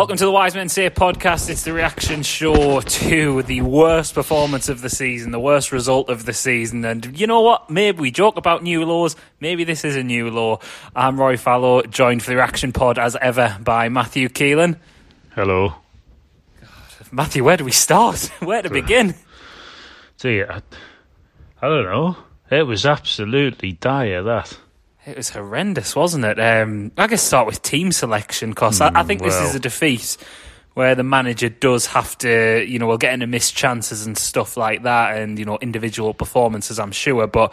Welcome to the Wise Men Say podcast. It's the reaction show to the worst performance of the season, the worst result of the season. And you know what? Maybe we joke about new laws. Maybe this is a new law. I'm Rory Fallow, joined for the reaction pod as ever by Matthew Keeling. Hello. Matthew, where do we start? Where to begin? See, I, I don't know. It was absolutely dire, that. It was horrendous, wasn't it? Um, I guess start with team selection because I, I, think this is a defeat where the manager does have to, you know, we'll get into missed chances and stuff like that, and you know, individual performances. I'm sure, but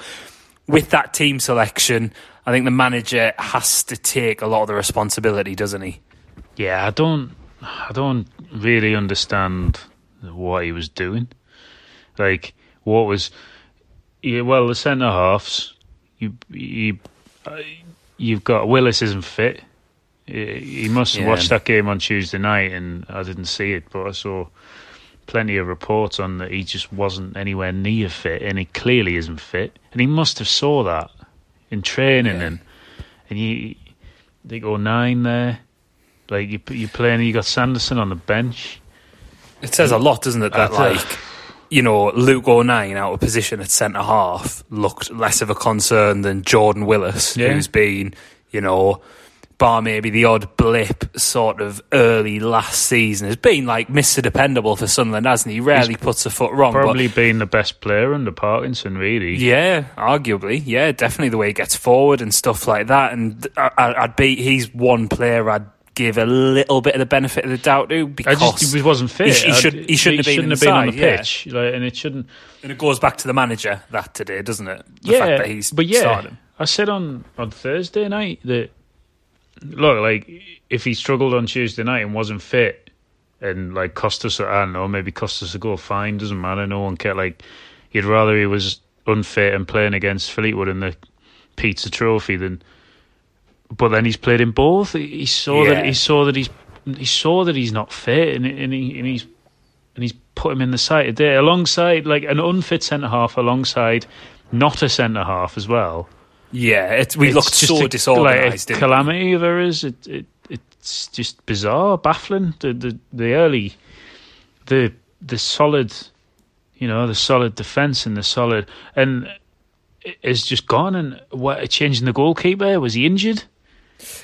with that team selection, I think the manager has to take a lot of the responsibility, doesn't he? Yeah, I don't, I don't really understand what he was doing. Like, what was, yeah, well, the centre halves, you, you, you've got Willis isn't fit. He he must have Yeah. watched that game on Tuesday night, and I didn't see it, but I saw plenty of reports on that he just wasn't anywhere near fit, and he clearly isn't fit, and he must have saw that in training, Yeah. and and you they go nine there, like you you playing, you got Sanderson on the bench. It says a lot, doesn't it? That like, you know, Luke O'Nien out of position at centre half looked less of a concern than Jordan Willis, Yeah. who's been, you know, bar maybe the odd blip sort of early last season, has been like Mr. Dependable for Sunderland, hasn't he? He rarely puts a foot wrong. but- Probably been the best player under Parkinson, really. yeah, arguably. Yeah, definitely the way he gets forward and stuff like that. And I, I'd be, he's one player I'd give a little bit of the benefit of the doubt to because just he wasn't fit. He, uh, he should, he shouldn't have been, have been on the inside, yeah. pitch, like, and it shouldn't. And it goes back to the manager that today, doesn't it? The yeah, fact that he's but yeah, started him. I said on on Thursday night that look, like if he struggled on Tuesday night and wasn't fit, and like cost us, I don't know, maybe cost us a goal, fine, doesn't matter. No one cared. Like you'd rather he was unfit and playing against Fleetwood in the Pizza Trophy than. But then he's played in both. He saw Yeah. that he saw that he's he saw that he's not fit, and and, he, and he's and he's put him in the side today alongside like an unfit centre half alongside not a centre half as well. Yeah, it, we It's looked so a- disorganised. like calamity of errors. It, it it's just bizarre, baffling. The the the early, the the solid, you know, the solid defence and the solid and is just gone. And what changing the goalkeeper? Was he injured?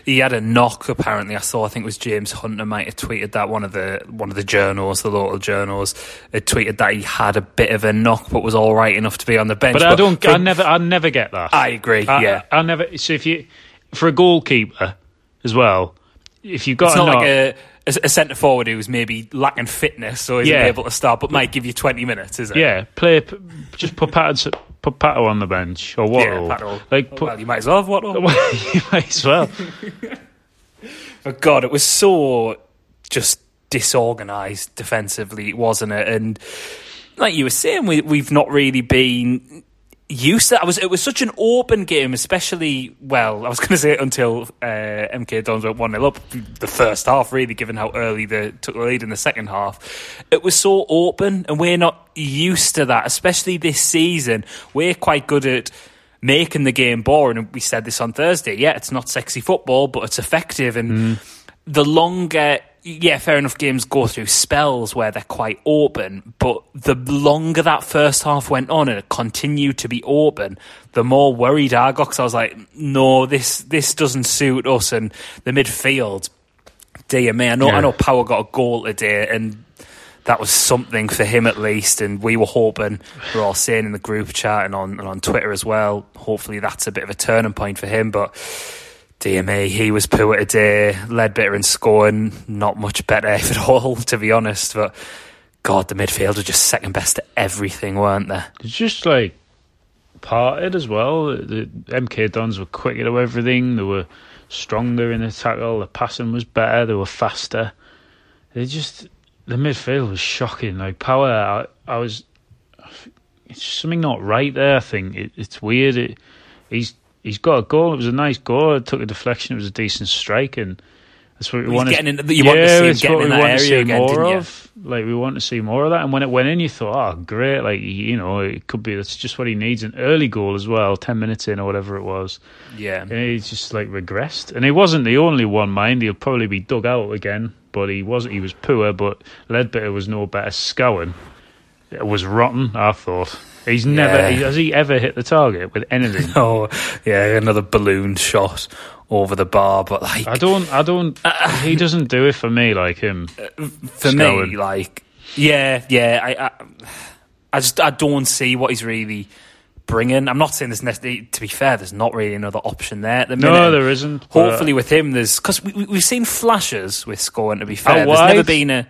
He had a knock. Apparently, I saw. I think it was James Hunter might have tweeted that one of the one of the journals, the local journals, had tweeted that he had a bit of a knock, but was all right enough to be on the bench. But, I don't. I never. I never get that. I agree. I, yeah, I, never. So if you for a goalkeeper as well, if you've got it's a not knock, like a, a, a centre forward who's maybe lacking fitness, so isn't Yeah. able to start, but might give you twenty minutes, is it? yeah, play. Just put Patterson, put Pato on the bench or what? yeah. Like put. well, you might as well have Waddle. you might as well. But oh, God, it was so just disorganised defensively, wasn't it? And like you were saying, we we've not really been used to that. It was it was such an open game, especially well, I was going to say until uh, MK Dons went one 0 up the first half. Really, given how early they took the lead in the second half, it was so open, and we're not used to that, especially this season. We're quite good at making the game boring. And we said this on Thursday. Yeah, it's not sexy football, but it's effective. And the longer, yeah, fair enough, games go through spells where they're quite open. But the longer that first half went on and it continued to be open, the more worried I got. Because I was like, no, this this doesn't suit us. And the midfield, dear me, I know, I know Power got a goal today and that was something for him at least. And we were hoping, we are all saying in the group chat and on and on Twitter as well. Hopefully, that's a bit of a turning point for him. But Me, he was poor today. Leadbitter and Scowen, not much better at all, to be honest. But God, the midfield were just second best at everything, weren't they? It's just like parted as well. The MK Dons were quicker to everything. They were stronger in the tackle. The passing was better. They were faster. They just the midfield was shocking. Like power, I, I was. It's something not right there. I think it, it's weird. It, he's he's got a goal. It was a nice goal. It took a deflection. It was a decent strike, and that's what we He's want. getting in the- you want to see him getting in that area again, more of. Like we want to see more of that. And when it went in, you thought, oh, great! Like you know, it could be that's just what he needs. An early goal as well, ten minutes in or whatever it was. Yeah. And he's just like regressed. And he wasn't the only one, mind. He'll probably be dug out again. But he wasn't. He was poor. But Leadbitter was no better. Scowen it was rotten. I thought he's never Yeah. has he ever hit the target with anything. Oh, yeah, another balloon shot over the bar. But like, I don't. I don't. Uh, he doesn't do it for me like him. Uh, for Scowen. me, like, yeah, yeah, I, I, I just I don't see what he's really bringing. I'm not saying there's necessarily. To be fair, there's not really another option there at the minute. No, there isn't. Hopefully, with him, there's because we, we, we've seen flashes with Scowen. To be fair, there's never been a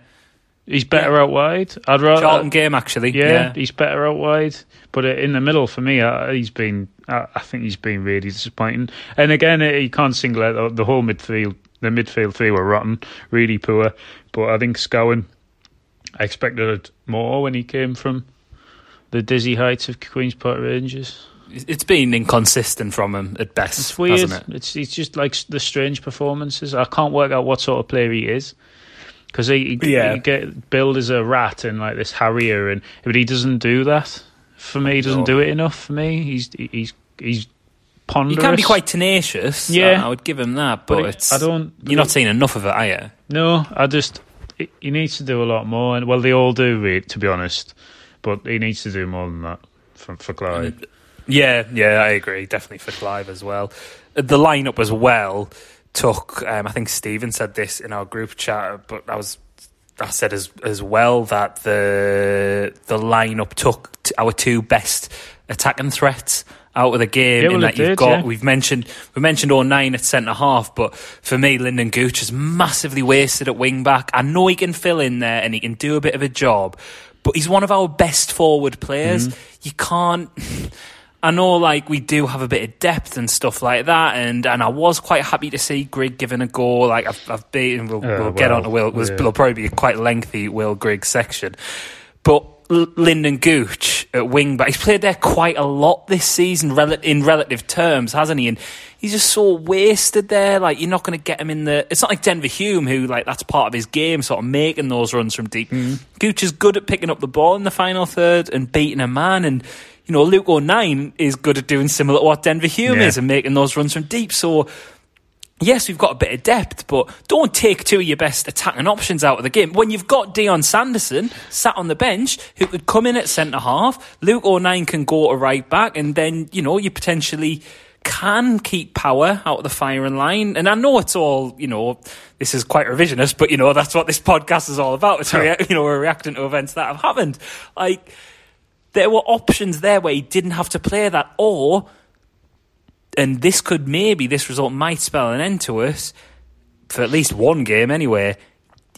He's better out wide. I'd rather. Charlton game actually. yeah, Yeah, he's better out wide. But uh, in the middle, for me, uh, he's been. I I think he's been really disappointing. And again, uh, you can't single out the- the whole midfield. The midfield three were rotten, really poor. But I think Scowen, I expected more when he came from the dizzy heights of Queens Park Rangers. it's been inconsistent from him at best. It's weird. hasn't it? It's it's just like the strange performances. I can't work out what sort of player he is because he, he, Yeah. he get billed as a rat and like this harrier, and but he doesn't do that. For me, he doesn't No. do it enough. For me, he's he's he's ponderous. He can be quite tenacious. Yeah. I would give him that, but, But it- it's I don't- You're not seeing enough of it, are you? No, I just he- he needs to do a lot more, and well, they all do, to be honest. But he needs to do more than that for for Clyde. Yeah, yeah, I agree. Definitely for Clive as well. Uh, The lineup as well took. Um, I think Stephen said this in our group chat, but I was. I said as as well that the the lineup took t- our two best attacking threats out of the game. Yeah, in well, that you've did, got yeah. we've mentioned we mentioned O'Nien at centre half, but for me, Lyndon Gooch is massively wasted at wing back. I know he can fill in there and he can do a bit of a job, but he's one of our best forward players. Mm-hmm. You can't. I know, like we do have a bit of depth and stuff like that, and, and I was quite happy to see Grigg giving a go. Like I've, I've been, we'll, Uh, we'll get on to Will. It was, yeah. It'll probably be a quite lengthy Will Grigg section, but Lyndon Gooch at wing back, he's played there quite a lot this season, rel- in relative terms, hasn't he? And he's just so wasted there. Like you're not going to get him in the. It's not like Denver Hume, who like that's part of his game, sort of making those runs from deep. Gooch is good at picking up the ball in the final third and beating a man, and you know Luke oh O'Nien is good at doing similar to what Denver Hume Yeah. is and making those runs from deep. So. Yes, we've got a bit of depth, but don't take two of your best attacking options out of the game. When you've got Dion Sanderson sat on the bench who could come in at centre half, Luke oh O'Nien can go to right back, and then, you know, you potentially can keep power out of the firing line. And I know it's all, you know, this is quite revisionist, but, you know, that's what this podcast is all about. It's, rea- you know, we're reacting to events that have happened. Like, there were options there where he didn't have to play that, or and this could maybe this result might spell an end to us for at least one game anyway.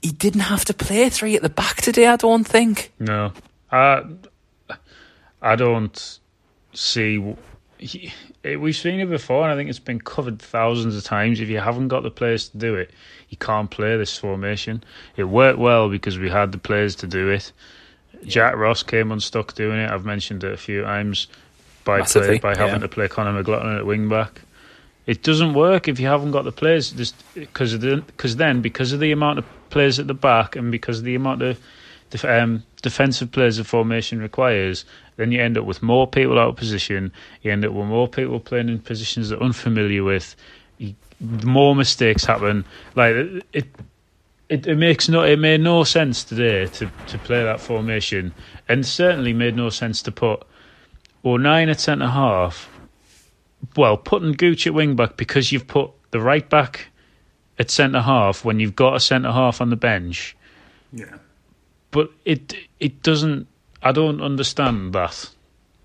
He didn't have to play three at the back today. I don't think. No, I I don't see. he- We've seen it before, and I think it's been covered thousands of times. If you haven't got the players to do it, you can't play this formation. It worked well because we had the players to do it. Jack Ross came unstuck doing it. I've mentioned it a few times by play, by having to play Conor McLaughlin at wing back. It doesn't work if you haven't got the players. Just because the, because then because of the amount of players at the back and because of the amount of def- um, defensive players the formation requires, then you end up with more people out of position. You end up with more people playing in positions they're unfamiliar with. You, more mistakes happen. Like it, it, it, it makes no. It made no sense today to to play that formation, and certainly made no sense to put O'Nien at centre half. Well, putting Gooch at wing back because you've put the right back at centre half when you've got a centre half on the bench Yeah. but it it doesn't. I don't understand that.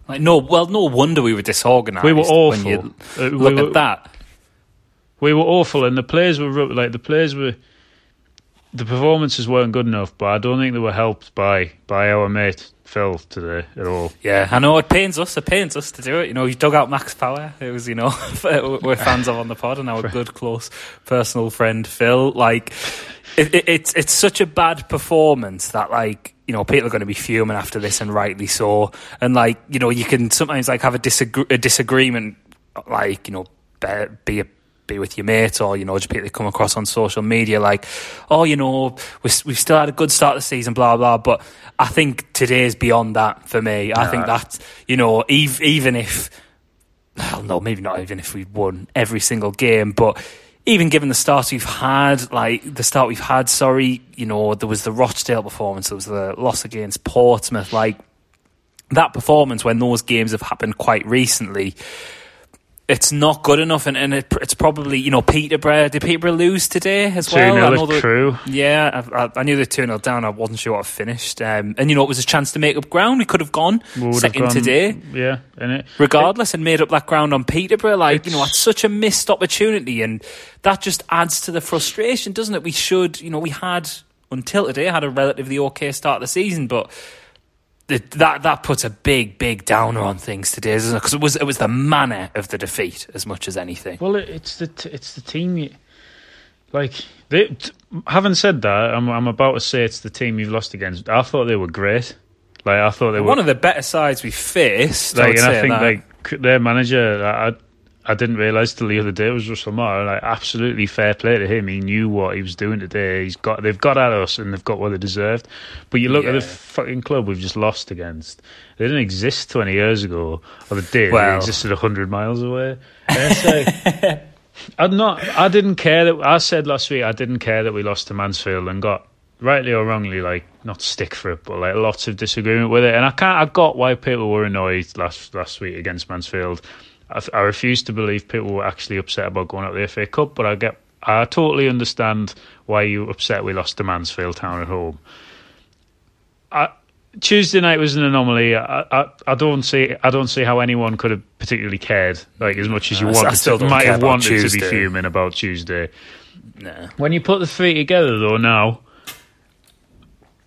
Like no, well, no wonder we were disorganised. We were awful. When you Uh, we look were- at that. we were awful, and the players were like the players were. The performances weren't good enough, but I don't think they were helped by by our mate Phil today at all. Yeah, I know it pains us. It pains us to do it. You know, you dug out Max Power. It was, you know, we're fans of on the pod, and our good, close, personal friend Phil. Like, it, it, it's it's such a bad performance that like you know people are going to be fuming after this, and rightly so. And like you know, you can sometimes like have a, disagree- a disagreement, like you know, be a be with your mate or, you know, just people come across on social media like, oh, you know, we've, we've still had a good start of the season, blah, blah. But I think today is beyond that for me. I think that, you know, even, even if, well, no, maybe not even if we won every single game, but even given the start we've had, like the start we've had, sorry, you know, there was the Rochdale performance, there was the loss against Portsmouth, like that performance when those games have happened quite recently it's not good enough, and, and it, it's probably you know Peterborough. Did Peterborough lose today as well? Know the, true. Yeah, I, I, I knew they two 0 down. I wasn't sure what I finished, um, and you know it was a chance to make up ground. We could have gone second have gone, today, yeah, and it, regardless, it, and made up that ground on Peterborough. Like you know, it's such a missed opportunity, and that just adds to the frustration, doesn't it? We should, you know, we had until today had a relatively okay start of the season, but that that puts a big big downer on things today, doesn't it? Because it was it was the manner of the defeat as much as anything. Well, it's the it's the team. like, they, t- having said that, I'm I'm about to say it's the team you've lost against. I thought they were great. Like I thought they were one of the better sides we faced. Like, I and I think that. like their manager, I, I didn't realise till the other day it was Russell Martin. Like absolutely fair play to him. He knew what he was doing today. He's got they've got at us and they've got what they deserved. But you look yeah. at the fucking club we've just lost against. They didn't exist twenty years ago, or they did. Well. They existed hundred miles away. I'm not. I didn't care that. I said last week I didn't care that we lost to Mansfield and got rightly or wrongly like not stick for it, but like lots of disagreement with it. And I can't. I got why people were annoyed last last week against Mansfield. I, I refuse to believe people were actually upset about going out the FA Cup, but I get I totally understand why you upset we lost to Mansfield Town at home. I, Tuesday night was an anomaly. I, I, I, don't see I don't see how anyone could have particularly cared like as much as you wanted. I still to, might have wanted Tuesday. to be fuming about Tuesday. Nah. When you put the three together though now,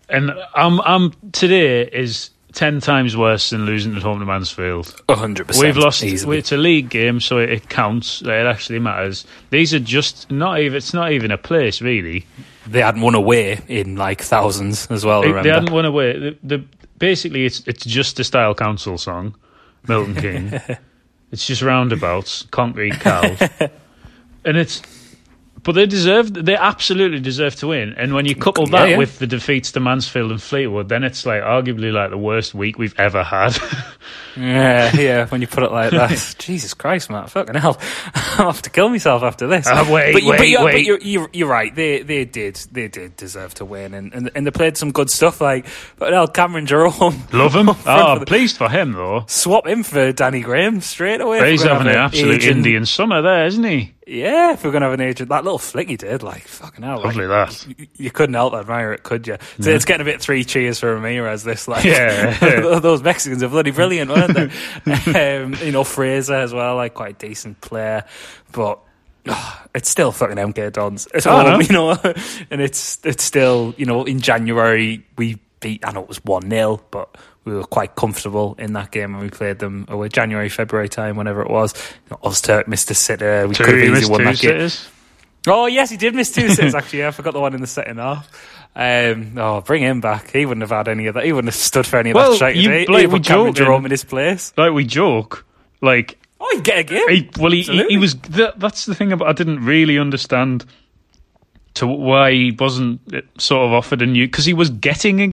and I'm I'm today is ten times worse than losing at home to Mansfield. hundred percent. We've lost. Easily. It's a league game, so it counts. It actually matters. These are just not even. It's not even a place really. They hadn't won away in like thousands as well. They, they hadn't won away. The, the, basically, it's it's just a style council song, Milton Keynes. it's just roundabouts, concrete cows, and it's but they deserve, they absolutely deserve to win. And when you couple that yeah, yeah. with the defeats to Mansfield and Fleetwood, then it's like arguably like the worst week we've ever had. yeah, yeah. When you put it like that, Jesus Christ, Matt, fucking hell, I'll have to kill myself after this. Uh, wait, but, wait, but, you're, wait. But you're, you're, you're, right. They they did they did deserve to win, and and, and they played some good stuff. Like, but hell, Cameron Jerome, love him. oh, for pleased for him though. Swap him for Danny Graham straight away. He's having an absolute agent. Indian summer there, isn't he? Yeah, if we're gonna have an agent, that little flick he did, like fucking hell, lovely like, that. You, you, couldn't help admire it, could you? So yeah. It's getting a bit three cheers for Ramirez. This, like, yeah, those Mexicans are bloody brilliant, weren't they? um, you know, Fraser as well, like quite a decent player, but oh, it's still fucking MK Dons at oh, home, you know, and it's it's still you know in January we beat. I know it was one 0 but we were quite comfortable in that game when we played them away January, February time, whenever it was. You know, Ozturk missed a sitter. We could have easily won that game. Oh yes, he did miss two sitters. Actually, yeah, I forgot the one in the second half. Um, oh, bring him back. He wouldn't have had any of that. He wouldn't have stood for any of well, that straight. You, like, he we joke Jerome in his place. Like we joke, like oh, he get a game. He, well, he, he, he was. that's the thing about. I didn't really understand to why he wasn't uh, sort of offered a new because he was getting a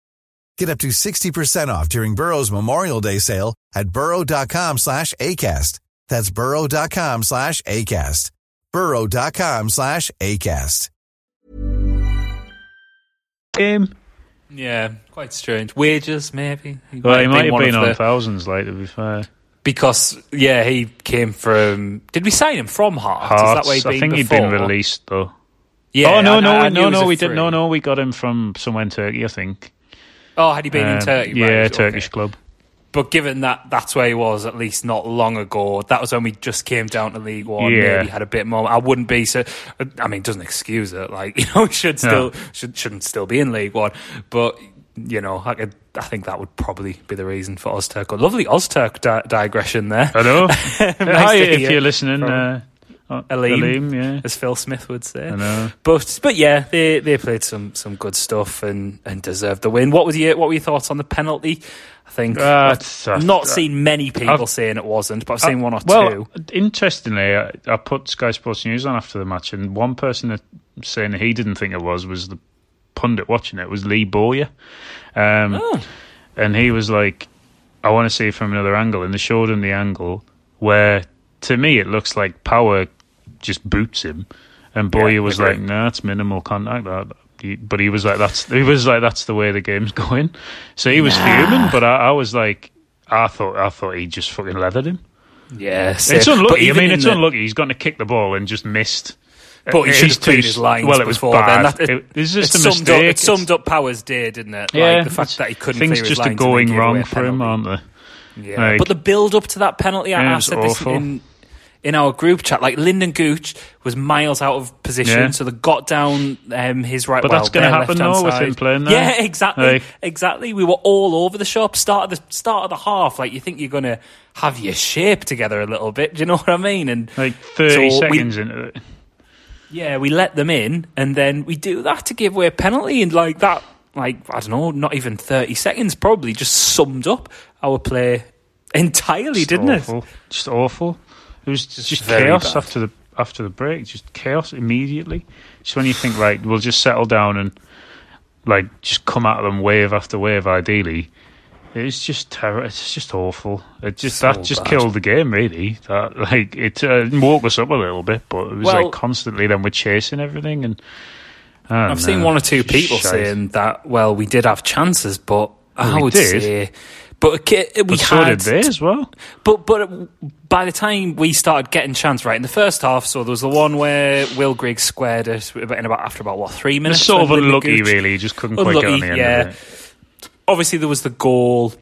Get up to 60% off during Burrow's Memorial Day sale at burrow.com slash ACAST. That's burrow.com slash ACAST. burrow.com slash ACAST. Game. Yeah, quite strange. Wages, maybe. He Well, he might have been on the- thousands, like to be fair. because yeah, he came from. Did we sign him from Hearts? Is that Hearts. where he'd I been think he'd before? been released though. Yeah. oh no, I- no, I knew no, no, we didn't. No, no, we got him from somewhere in Turkey, I think. Oh, had he been in Um, Turkey? Yeah, Right, Turkish okay. club. But given that that's where he was, at least not long ago, that was when we just came down to League One. Yeah. Maybe had a bit more. I wouldn't be so. I mean, it doesn't excuse it. Like you know, should still should shouldn't still be in League One. But you know, I could. I think that would probably be the reason for Ozturk. Lovely Ozturk di- digression there. I know. Nice Hi, if you're listening, from uh, uh, Alim. Alim, yeah. as Phil Smith would say. I know. But but yeah, they they played some some good stuff and and deserved the win. What was your what were your thoughts on the penalty? I think Uh, I've uh, not uh, seen many people I've- saying it wasn't, but I've seen one or well, two. interestingly, I, I put Sky Sports News on after the match, and one person that saying he didn't think it was was the pundit watching it was Lee Bowyer, um, Oh. and he was like, "I want to see it from another angle," and they showed him the angle where, to me, it looks like Power just boots him, and Bowyer Yeah, was like, "No, it's minimal contact." That. But he was like, "That's." He was like, "That's the way the game's going." So he was fuming, but I, I was like, I thought, I thought he just fucking leathered him. Yeah, It's unlucky. I mean, it's the- unlucky. He's going to kick the ball and just missed. But he should have his lines Well, it was before bad. then. That, it, it, it's just it a summed up, mistake. it summed up Powers' day, didn't it? yeah, like the fact that he couldn't Things just are going wrong for him, aren't they? Yeah, Like- but the build up to that penalty, I, I said this in in our group chat. Like Lyndon Gooch was miles out of position, Yeah. so they got down um, his right. But well, that's gonna happen left-hand though with him playing there. Yeah, exactly, Like- exactly. We were all over the shop. Start of the start of the half, like you think you're gonna have your shape together a little bit. Do you know what I mean? And Like thirty So we- seconds into it. yeah, we let them in, and then we do that to give away a penalty, and like that, like I don't know, not even thirty seconds, probably just summed up our play entirely, Just didn't awful. it? Just awful. It was just, very chaos bad. after the after the break. Just chaos immediately. Just when you think, right, we'll just settle down and like just come at them wave after wave. Ideally, it's just terror. It's just awful. It just So that just bad. killed the game. Really, that like it uh, woke us up a little bit, but it was Well- like constantly. Then we're chasing everything, and I've seen one or two people shite. saying that. Well, we did have chances, but I would did. say, but we But so had. did they as well. But but by the time we started getting chance right in the first half, so there was the one where Will Griggs squared it in about after about what three minutes. It's sort of unlucky, Gooch- really. Just couldn't quite get on Unlucky, the end yeah. of it. Obviously, there was the goal,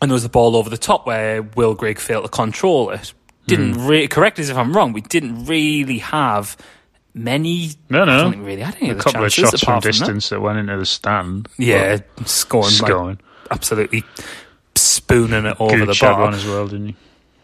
and there was the ball over the top where Will Grigg failed to control it. Didn't hmm. re- correct us if I'm wrong. We didn't really have many. No, no. I don't think really had any A couple of shots from that. distance that. went into the stand. Yeah, Scowen, like, Scowen. absolutely spooning it over the Gooch bar. one as well, didn't he?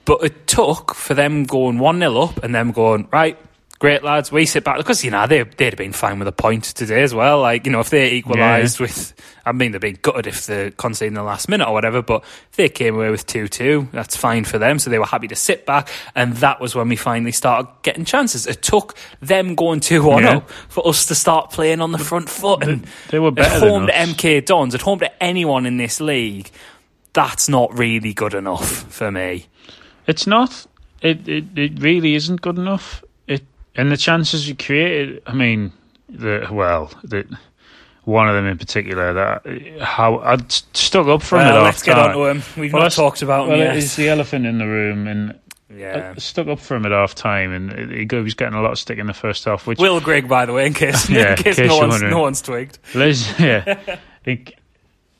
But it took for them going 1 0 up and them going, right, great lads, we sit back. Because, you know, they, they'd have been fine with a point today as well. Like, you know, if they equalised with, I mean, they'd been gutted if they conceded in the last minute or whatever, but if they came away with 2 2, that's fine for them. So they were happy to sit back. And that was when we finally started getting chances. It took them going 2 1 Yeah. up for us to start playing on the front foot. And they were better at than home to. MK Dons, at home to anyone in this league. That's not really good enough for me. It's not. It, it it really isn't good enough. It and the chances you created. I mean, the well, the one of them in particular that how I'd stuck up from it. Well, let's get time. on to him. We've Well, not talked about him Well, it's the elephant in the room, and yeah. I stuck up for him at half time, and he was getting a lot of stick in the first half. Which Will Grigg, by the way, in case, Yeah, in case, in case no, one's, no one's twigged. Les, yeah.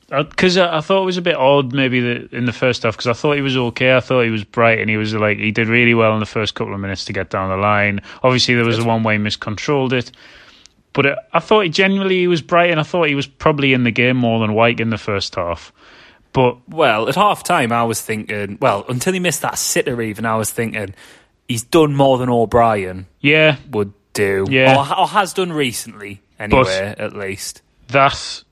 Because I, I thought it was a bit odd, maybe that in the first half. Because I thought he was okay. I thought he was bright, and he was like he did really well in the first couple of minutes to get down the line. Obviously, there was a one way miscontrolled it, but it, I thought he genuinely he was bright, and I thought he was probably in the game more than Wyke in the first half. But Well, at half time, I was thinking, well, until he missed that sitter, even, I was thinking he's done more than O'Brien yeah, would do. Yeah. Or, or has done recently, anyway, at least. that f-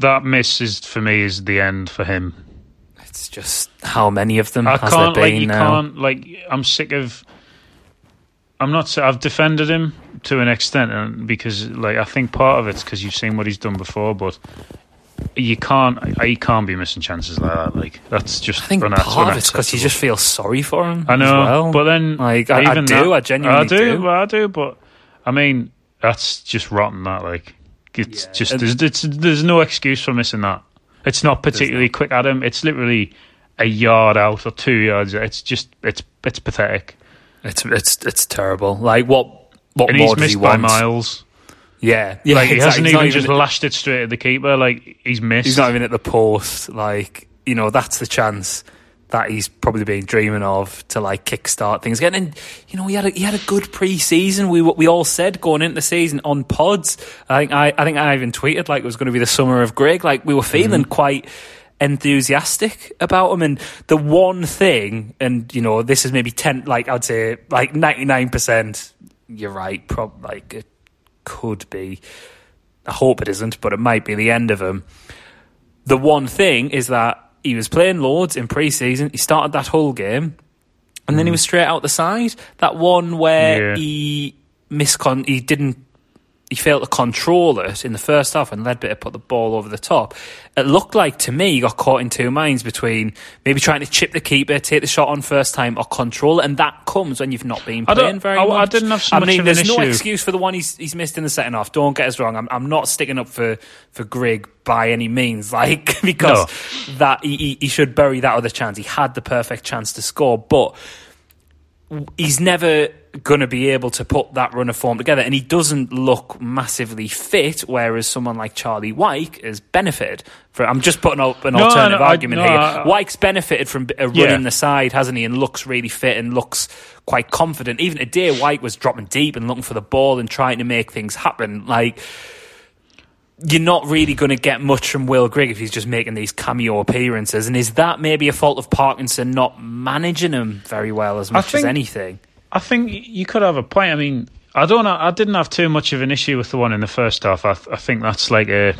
that miss is for me is the end for him. It's just how many of them I has can't there like been you now? can't like I'm sick of. I'm not. I've defended him to an extent, and because like I think part of it's because you've seen what he's done before, but you can't. Uh, you can't be missing chances like that. Like that's just. I think una- part of it's because you just feel sorry for him. I know, as well. but then like I, I do, that- I genuinely I do, do. I do, but I mean that's just rotten. That like it's Yeah. just there's, it's, there's no excuse for missing that. It's not particularly quick at him. It's literally a yard out or two yards. It's just it's it's pathetic. It's it's it's terrible. Like what what And more he's does he missed by want? miles. Yeah, yeah. Like he hasn't He's not even just lashed it straight at the keeper. Like he's missed. He's not even at the post. Like you know, that's the chance that he's probably been dreaming of to like kickstart things again. And you know, he had a, he had a good pre-season. We we all said going into the season on pods. I think I I think I even tweeted like it was going to be the summer of Grigg. Like we were feeling mm-hmm. quite enthusiastic about him. And the one thing, and you know, this is maybe ten, like I'd say, like ninety nine percent. You're right. Prob like it could be. I hope it isn't, but it might be the end of him. The one thing is that he was playing loads in pre-season. He started that whole game, and then he mm. was straight out the side. That one where Yeah. he miscon, he didn't, he failed to control it in the first half, and Leadbitter put the ball over the top. It looked like to me he got caught in two minds between maybe trying to chip the keeper, take the shot on first time, or control it, and that comes when you've not been I playing very I- I didn't have so I much mean, of an there's no issue. excuse for the one he's he's missed in the second half. Don't get us wrong. I'm I'm not sticking up for for Grigg by any means, like because that he, he he should bury that other chance. He had the perfect chance to score, but he's never going to be able to put that run of form together, and he doesn't look massively fit. Whereas someone like Charlie Wyke has benefited. For I'm just putting up an No, alternative no, I- argument no, here. I- Wyke's benefited from uh, running Yeah. the side, hasn't he? And looks really fit and looks quite confident. Even today, Wyke was dropping deep and looking for the ball and trying to make things happen. Like you're not really going to get much from Will Grigg if he's just making these cameo appearances. And is that maybe a fault of Parkinson not managing him very well as much as anything? I think you could have a point. I mean, I don't know. I didn't have too much of an issue with the one in the first half. I, I think that's like a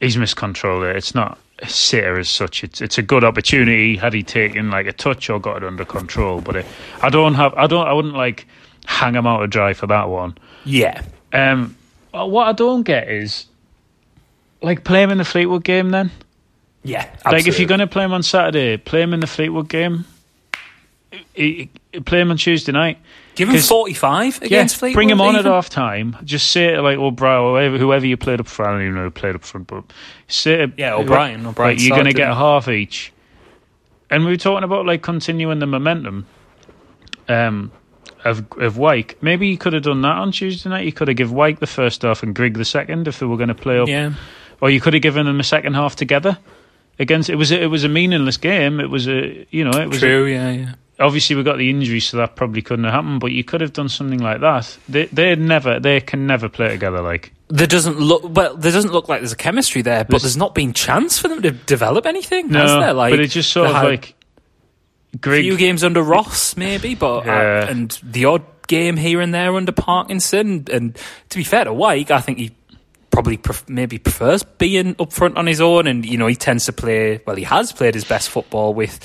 he's miscontrolled it. It's not a sitter as such. It's it's a good opportunity had he taken like a touch or got it under control. But it, I don't have. I don't. I wouldn't like hang him out to dry for that one. Yeah. Um, what I don't get is like play him in the Fleetwood game. Then Yeah. like if you're going to play him on Saturday, play him in the Fleetwood game. He- Play him on Tuesday night. Give him 45 against yeah, Fleetwood. bring him on at even. half time. Just say it like O'Brien or whoever, whoever you played up front. I don't even know who played up front, but say. Yeah, O'Brien. Like, O'Brien you're going to get a half each. And we were talking about like continuing the momentum um, of of Wyke. Maybe you could have done that on Tuesday night. You could have given Wyke the first half and Grigg the second if they were going to play up. Yeah. Or you could have given them a second half together. Against it was a, it was a meaningless game. It was a you know it was a, True, yeah, yeah. Obviously we got the injury, so that probably couldn't have happened. But you could have done something like that. They they never they can never play together. Like There doesn't look well. There doesn't look like there's a chemistry there, but There's- there's not been chance for them to develop anything, no, has there? Like, but it's just sort of had like Grigg. few games under Ross, maybe, but uh, Yeah. and the odd game here and there under Parkinson. And to be fair to Wyke, I think he probably pref- maybe prefers being up front on his own, and you know he tends to play. Well, he has played his best football with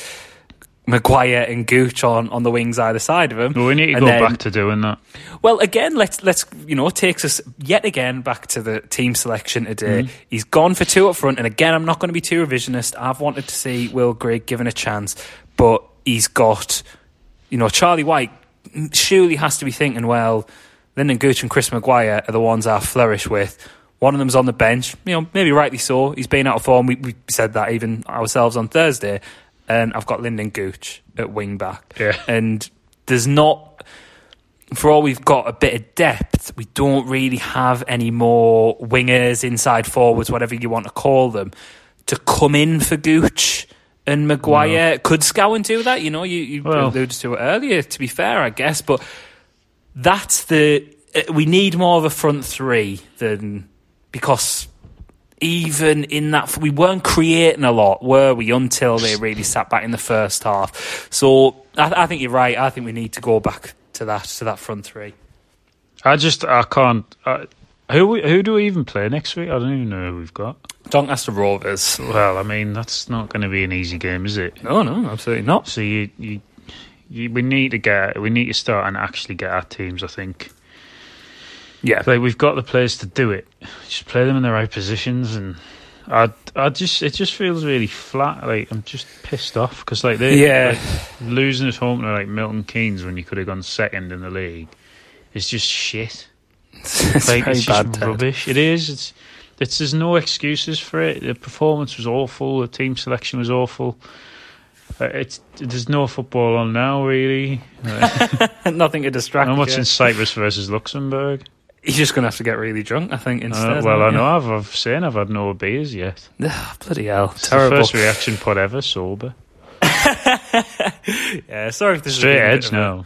Maguire and Gooch on, on the wings either side of him. Well, we need to And go then- back to doing that. well, again, let's let's you know takes us yet again back to the team selection today. Mm-hmm. He's gone for two up front, and again, I'm not going to be too revisionist. I've wanted to see Will Grigg given a chance, but he's got you know Charlie Wyke surely has to be thinking, well, Lyndon Gooch and Chris Maguire are the ones I flourish with. One of them's on the bench, you know, maybe rightly so. He's been out of form. We, we said that even ourselves on Thursday. And I've got Lyndon Gooch at wing back. Yeah. And there's not for all we've got a bit of depth, we don't really have any more wingers, inside forwards, whatever you want to call them, to come in for Gooch and Maguire. Could Scowen do that? You know, you, you Well- alluded to it earlier, to be fair, I guess, but that's the. uh, We need more of a front three than. Because even in that, we weren't creating a lot, were we, until they really sat back in the first half. So I, I think you're right. I think we need to go back to that to that front three. I just I can't. I, Who who do we even play next week? I don't even know who we've got. Doncaster Rovers. Well, I mean that's not going to be an easy game, is it? No, no, absolutely not. So you, you, you we need to get we need to start and actually get our teams. I think. Yeah, like we've got the players to do it. Just play them in the right positions, and I, I just it just feels really flat. Like I'm just pissed off because like they, Yeah. like, losing at home to like Milton Keynes when you could have gone second in the league is just shit. it's Like it's just bad. Rubbish. It is. It's. It's, there's no excuses for it. The performance was awful. The team selection was awful. Uh, it's there's no football on now really. Uh, Nothing to distract I'm you. Cyprus versus Luxembourg. You're just going to have to get really drunk, I think, Uh, instead. well, I you? know I've, I've seen I've had no beers yet. Ah, bloody hell. It's Terrible. first reaction pod ever sober. Yeah, sorry if this Straight is a bit edge of a-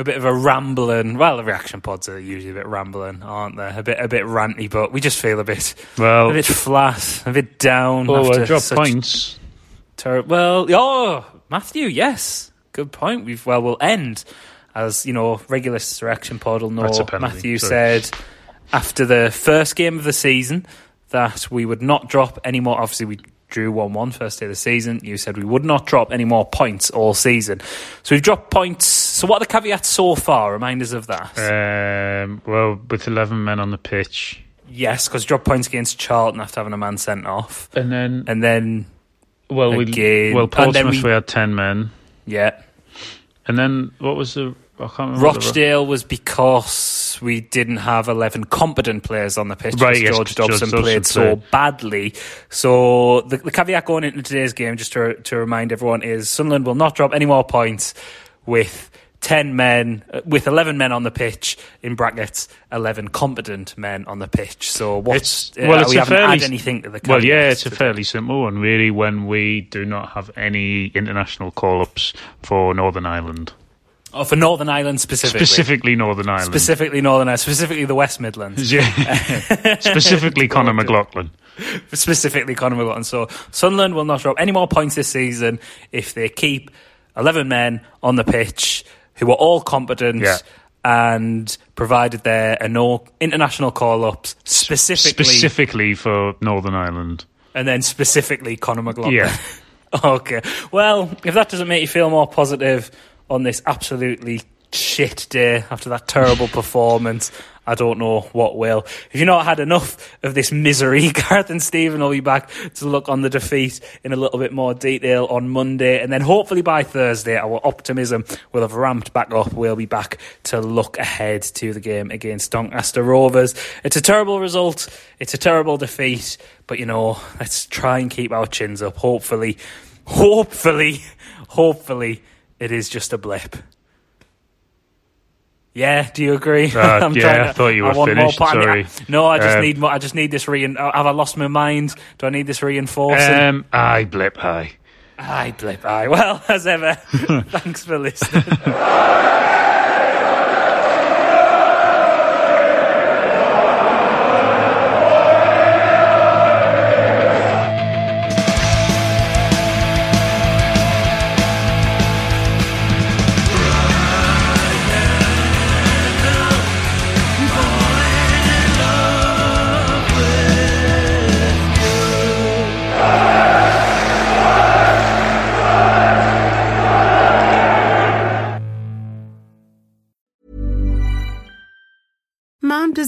A bit of a rambling. Well, the reaction pods are usually a bit rambling, aren't they? A bit, a bit ranty, but we just feel a bit, Well, a bit flat, a bit down. oh, after I dropped points. Ter- well, oh, Matthew, yes, good point. We've well, we'll end as you know, regular reaction pod will know. Matthew sorry. said after the first game of the season that we would not drop any more. Obviously, we drew 1 1 first day of the season. You said we would not drop any more points all season. So we've dropped points. So, what are the caveats so far? Remind us of that. Um, well, with 11 men on the pitch. yes, because drop points against Charlton after having a man sent off. And then, And then, well, we, again- well, Portsmouth, we- we, had 10 men. yeah. And then, what was the. I can't remember. what the- Rochdale was because we didn't have 11 competent players on the pitch Right, because yes, George Dobson Dobson played so badly. So the, the caveat going into today's game, just to, to remind everyone, is Sunderland will not drop any more points with 10 men, uh, with 11 men on the pitch, in brackets, 11 competent men on the pitch. So what's, well, uh, it's we a haven't fairly, had anything to the Well, yeah, it's a today. fairly simple one, really, when we do not have any international call ups for Northern Ireland. Oh, for Northern Ireland specifically. Specifically Northern Ireland. Specifically Northern Ireland, specifically the West Midlands. Yeah. Specifically Conor McLaughlin. specifically Conor McLaughlin. So Sunderland will not drop any more points this season if they keep 11 men on the pitch who are all competent Yeah. and provided there are no international call-ups specifically Specifically for Northern Ireland. and then specifically Conor McLaughlin. Yeah. okay. Well, if that doesn't make you feel more positive on this absolutely shit day after that terrible performance, I don't know what will. If you've not had enough of this misery, Gareth and Stephen will be back to look on the defeat in a little bit more detail on Monday. And then hopefully by Thursday, our optimism will have ramped back up. We'll be back to look ahead to the game against Doncaster Rovers. It's a terrible result. It's a terrible defeat. But, you know, let's try and keep our chins up. Hopefully, hopefully, hopefully, it is just a blip. Yeah, do you agree? Uh, yeah, I thought you were finished, I sorry. No, I just Um, need more. I just need this rein. uh, Have I lost my mind? Do I need this reinforcing? Um, aye, blip, aye. Aye, blip, aye. Well, as ever, thanks for listening.